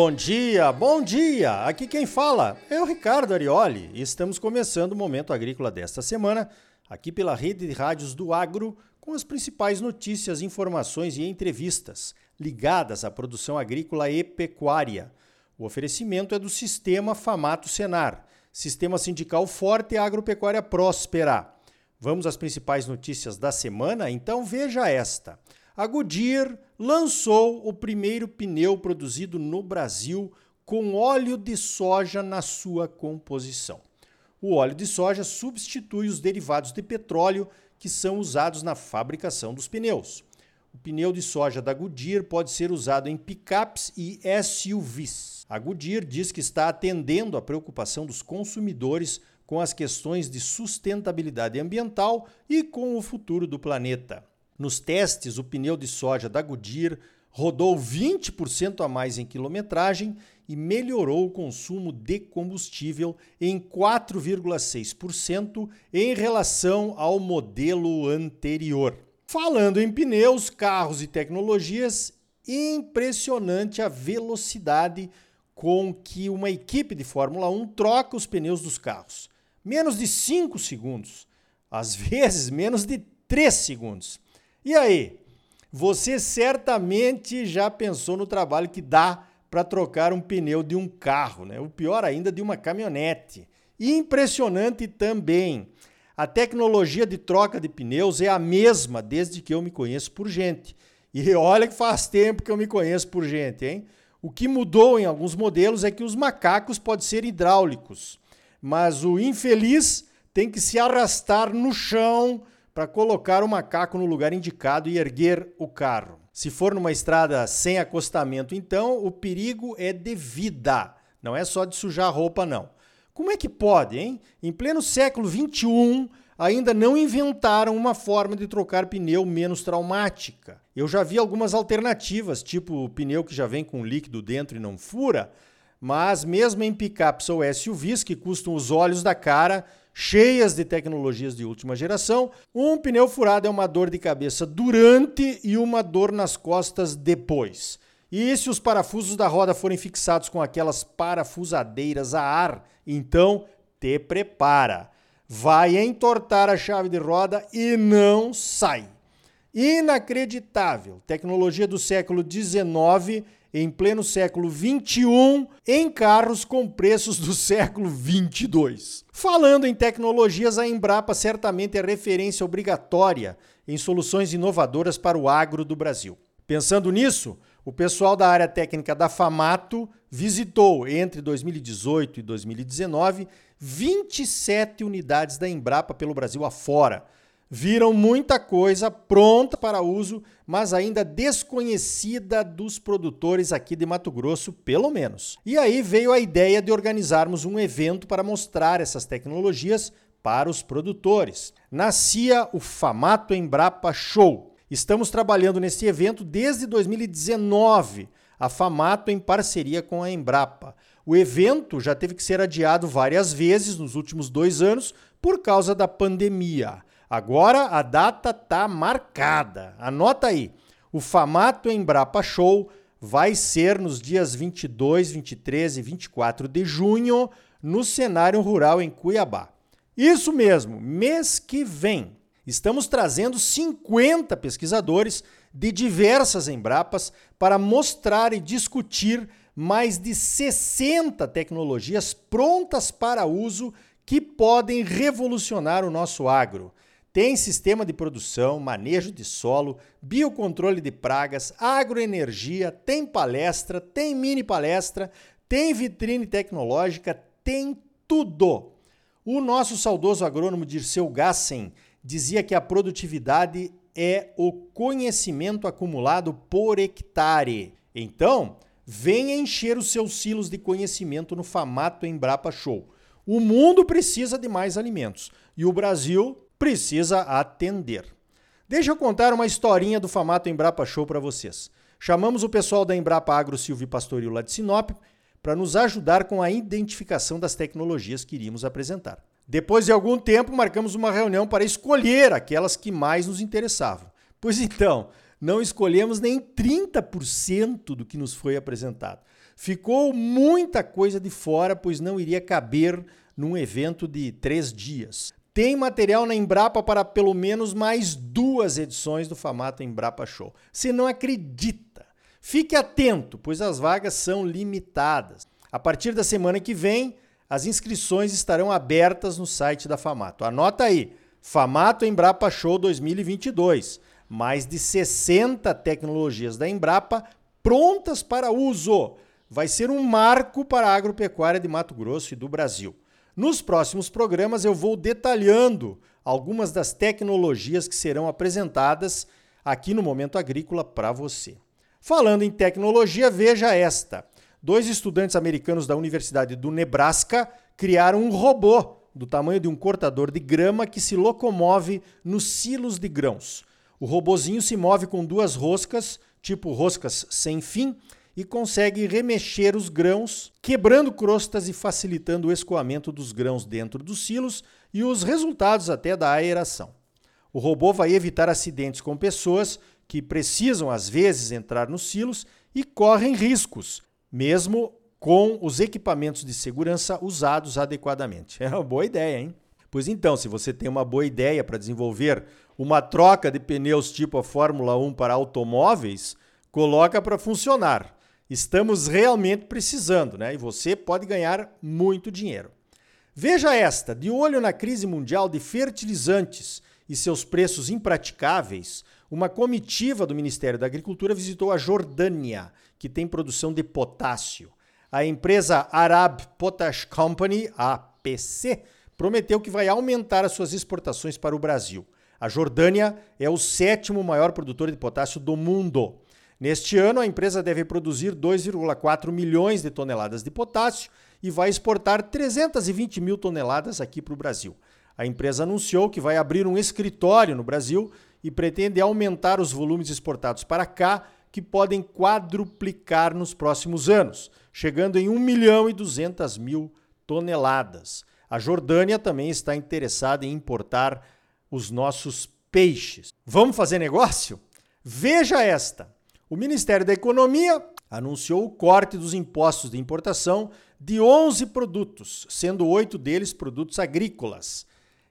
Bom dia, bom dia! Aqui quem fala é o Ricardo Arioli e estamos começando o Momento Agrícola desta semana, aqui pela rede de rádios do Agro, com as principais notícias, informações e entrevistas ligadas à produção agrícola e pecuária. O oferecimento é do Sistema Famato Senar, Sistema Sindical Forte e Agropecuária Próspera. Vamos às principais notícias da semana? Então veja esta. A Goodyear lançou o primeiro pneu produzido no Brasil com óleo de soja na sua composição. O óleo de soja substitui os derivados de petróleo que são usados na fabricação dos pneus. O pneu de soja da Goodyear pode ser usado em picapes e SUVs. A Goodyear diz que está atendendo à preocupação dos consumidores com as questões de sustentabilidade ambiental e com o futuro do planeta. Nos testes, o pneu de soja da Goodyear rodou 20% a mais em quilometragem e melhorou o consumo de combustível em 4,6% em relação ao modelo anterior. Falando em pneus, carros e tecnologias, impressionante a velocidade com que uma equipe de Fórmula 1 troca os pneus dos carros. Menos de 5 segundos, às vezes menos de 3 segundos. E aí? Você certamente já pensou no trabalho que dá para trocar um pneu de um carro, né? O pior ainda de uma caminhonete. Impressionante também. A tecnologia de troca de pneus é a mesma desde que eu me conheço por gente. E olha que faz tempo que eu me conheço por gente, hein? O que mudou em alguns modelos é que os macacos podem ser hidráulicos, mas o infeliz tem que se arrastar no chão para colocar o macaco no lugar indicado e erguer o carro. Se for numa estrada sem acostamento, então, o perigo é de vida, não é só de sujar roupa, não. Como é que pode, hein? Em pleno século XXI, ainda não inventaram uma forma de trocar pneu menos traumática. Eu já vi algumas alternativas, tipo o pneu que já vem com líquido dentro e não fura, mas mesmo em picapes ou SUVs que custam os olhos da cara, cheias de tecnologias de última geração, um pneu furado é uma dor de cabeça durante e uma dor nas costas depois. E se os parafusos da roda forem fixados com aquelas parafusadeiras a ar, então te prepara. Vai entortar a chave de roda e não sai. Inacreditável! Tecnologia do século XIX em pleno século 21 em carros com preços do século 22. Falando em tecnologias, a Embrapa certamente é referência obrigatória em soluções inovadoras para o agro do Brasil. Pensando nisso, o pessoal da área técnica da Famato visitou entre 2018 e 2019 27 unidades da Embrapa pelo Brasil afora viram muita coisa pronta para uso, mas ainda desconhecida dos produtores aqui de Mato Grosso, pelo menos. E aí veio a ideia de organizarmos um evento para mostrar essas tecnologias para os produtores. Nascia o Famato Embrapa Show. Estamos trabalhando nesse evento desde 2019, a Famato em parceria com a Embrapa. O evento já teve que ser adiado várias vezes nos últimos dois anos por causa da pandemia. Agora a data tá marcada. Anota aí. O Famato Embrapa Show vai ser nos dias 22, 23 e 24 de junho no cenário rural em Cuiabá. Isso mesmo, mês que vem. Estamos trazendo 50 pesquisadores de diversas Embrapas para mostrar e discutir mais de 60 tecnologias prontas para uso que podem revolucionar o nosso agro. Tem sistema de produção, manejo de solo, biocontrole de pragas, agroenergia, tem palestra, tem mini palestra, tem vitrine tecnológica, tem tudo. O nosso saudoso agrônomo Dirceu Gassen dizia que a produtividade é o conhecimento acumulado por hectare. Então, venha encher os seus silos de conhecimento no Famato Embrapa Show. O mundo precisa de mais alimentos e o Brasil precisa atender. Deixa eu contar uma historinha do Famato Embrapa Show para vocês. Chamamos o pessoal da Embrapa Agro Silvio Pastoril lá de Sinop para nos ajudar com a identificação das tecnologias que iríamos apresentar. Depois de algum tempo, marcamos uma reunião para escolher aquelas que mais nos interessavam. Pois então, não escolhemos nem 30% do que nos foi apresentado. ficou muita coisa de fora, pois não iria caber num evento de três dias. Tem material na Embrapa para pelo menos mais duas edições do Famato Embrapa Show. Se não acredita, fique atento, pois as vagas são limitadas. A partir da semana que vem, as inscrições estarão abertas no site da Famato. Anota aí, Famato Embrapa Show 2022. Mais de 60 tecnologias da Embrapa prontas para uso. Vai ser um marco para a agropecuária de Mato Grosso e do Brasil. Nos próximos programas eu vou detalhando algumas das tecnologias que serão apresentadas aqui no Momento Agrícola para você. Falando em tecnologia, veja esta. Dois estudantes americanos da Universidade do Nebraska criaram um robô do tamanho de um cortador de grama que se locomove nos silos de grãos. O robozinho se move com duas roscas, tipo roscas sem fim, e consegue remexer os grãos, quebrando crostas e facilitando o escoamento dos grãos dentro dos silos e os resultados até da aeração. O robô vai evitar acidentes com pessoas que precisam às vezes entrar nos silos e correm riscos, mesmo com os equipamentos de segurança usados adequadamente. É uma boa ideia, hein? Pois então, se você tem uma boa ideia para desenvolver uma troca de pneus tipo a Fórmula 1 para automóveis, coloca para funcionar. Estamos realmente precisando, né? E você pode ganhar muito dinheiro. Veja esta: de olho na crise mundial de fertilizantes e seus preços impraticáveis, uma comitiva do Ministério da Agricultura visitou a Jordânia, que tem produção de potássio. A empresa Arab Potash Company, APC, prometeu que vai aumentar as suas exportações para o Brasil. A Jordânia é o sétimo maior produtor de potássio do mundo. Neste ano, a empresa deve produzir 2,4 milhões de toneladas de potássio e vai exportar 320 mil toneladas aqui para o Brasil. A empresa anunciou que vai abrir um escritório no Brasil e pretende aumentar os volumes exportados para cá, que podem quadruplicar nos próximos anos, chegando em 1 milhão e 200 mil toneladas. A Jordânia também está interessada em importar os nossos peixes. Vamos fazer negócio? Veja esta. O Ministério da Economia anunciou o corte dos impostos de importação de 11 produtos, sendo oito deles produtos agrícolas.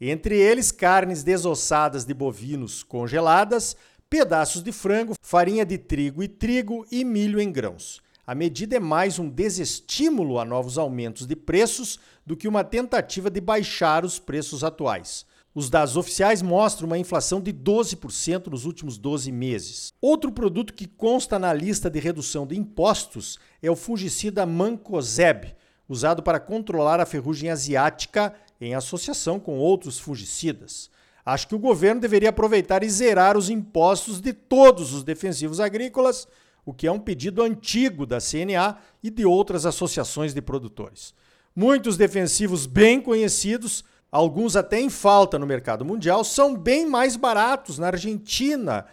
Entre eles, carnes desossadas de bovinos congeladas, pedaços de frango, farinha de trigo e trigo e milho em grãos. A medida é mais um desestímulo a novos aumentos de preços do que uma tentativa de baixar os preços atuais. Os dados oficiais mostram uma inflação de 12% nos últimos 12 meses. Outro produto que consta na lista de redução de impostos é o fungicida Mancozeb, usado para controlar a ferrugem asiática em associação com outros fungicidas. Acho que o governo deveria aproveitar e zerar os impostos de todos os defensivos agrícolas, o que é um pedido antigo da CNA e de outras associações de produtores. Muitos defensivos bem conhecidos alguns até em falta no mercado mundial, são bem mais baratos na Argentina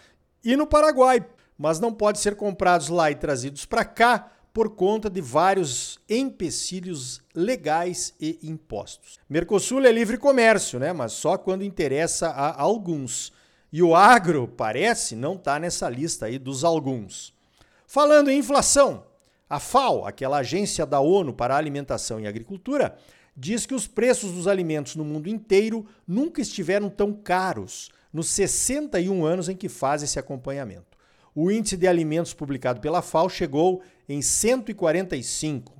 e no Paraguai, mas não podem ser comprados lá e trazidos para cá por conta de vários empecilhos legais e impostos. Mercosul é livre comércio, né? mas só quando interessa a alguns. E o agro, parece, não está nessa lista aí dos alguns. Falando em inflação, a FAO, aquela agência da ONU para a Alimentação e Agricultura, diz que os preços dos alimentos no mundo inteiro nunca estiveram tão caros nos 61 anos em que faz esse acompanhamento. O índice de alimentos publicado pela FAO chegou em 145.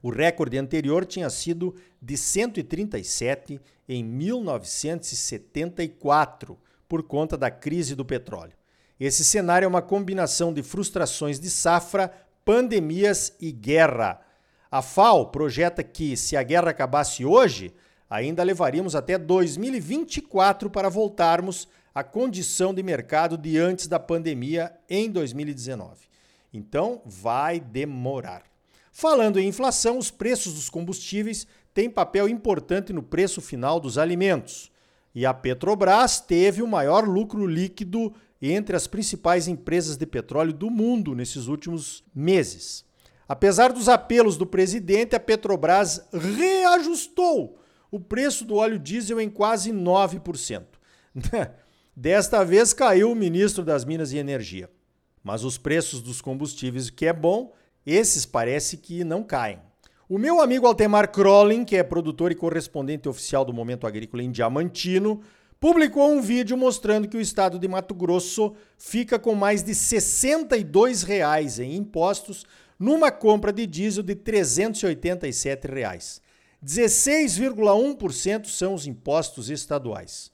O recorde anterior tinha sido de 137 em 1974, por conta da crise do petróleo. Esse cenário é uma combinação de frustrações de safra, pandemias e guerra a FAO projeta que, se a guerra acabasse hoje, ainda levaríamos até 2024 para voltarmos à condição de mercado de antes da pandemia em 2019. Então, vai demorar. Falando em inflação, os preços dos combustíveis têm papel importante no preço final dos alimentos. E a Petrobras teve o maior lucro líquido entre as principais empresas de petróleo do mundo nesses últimos meses. Apesar dos apelos do presidente, a Petrobras reajustou o preço do óleo diesel em quase 9%. Desta vez caiu o ministro das Minas e Energia. Mas os preços dos combustíveis, que é bom, Esses parece que não caem. O meu amigo Altemar Crolling, que é produtor e correspondente oficial do Momento Agrícola em Diamantino, publicou um vídeo mostrando que o estado de Mato Grosso fica com mais de 62 reais em impostos numa compra de diesel de 387 reais. 16,1% são os impostos estaduais.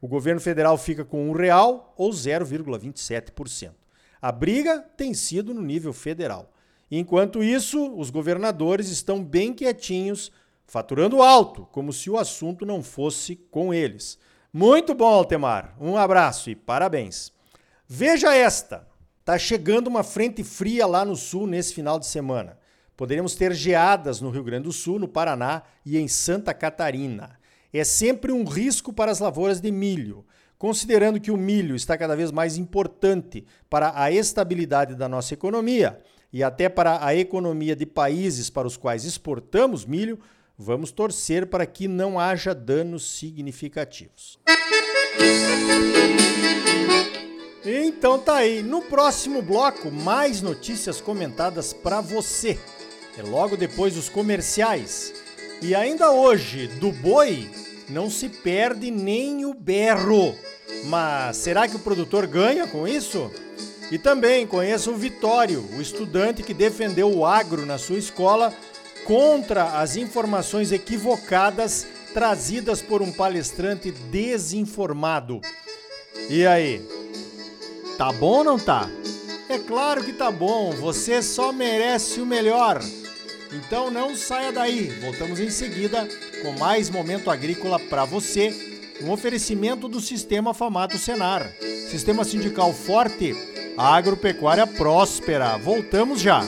O governo federal fica com um real ou 0,27%. A briga tem sido no nível federal. Enquanto isso, os governadores estão bem quietinhos, faturando alto, como se o assunto não fosse com eles. Muito bom, Altemar. Um abraço e parabéns. Veja esta. Tá chegando uma frente fria lá no sul nesse final de semana. Poderemos ter geadas no Rio Grande do Sul, no Paraná e em Santa Catarina. É sempre um risco para as lavouras de milho. Considerando que o milho está cada vez mais importante para a estabilidade da nossa economia e até para a economia de países para os quais exportamos milho, Vamos torcer para que não haja danos significativos. Então tá aí, no próximo bloco mais notícias comentadas para você. É logo depois dos comerciais. E ainda hoje, do boi não se perde nem o berro. Mas será que o produtor ganha com isso? E também conheça o Vitório, o estudante que defendeu o agro na sua escola contra as informações equivocadas trazidas por um palestrante desinformado. E aí? Tá bom ou não tá? É claro que tá bom, você só merece o melhor. Então não saia daí. Voltamos em seguida com mais momento agrícola para você, um oferecimento do Sistema Famato Senar. Sistema sindical forte, agropecuária próspera. Voltamos já.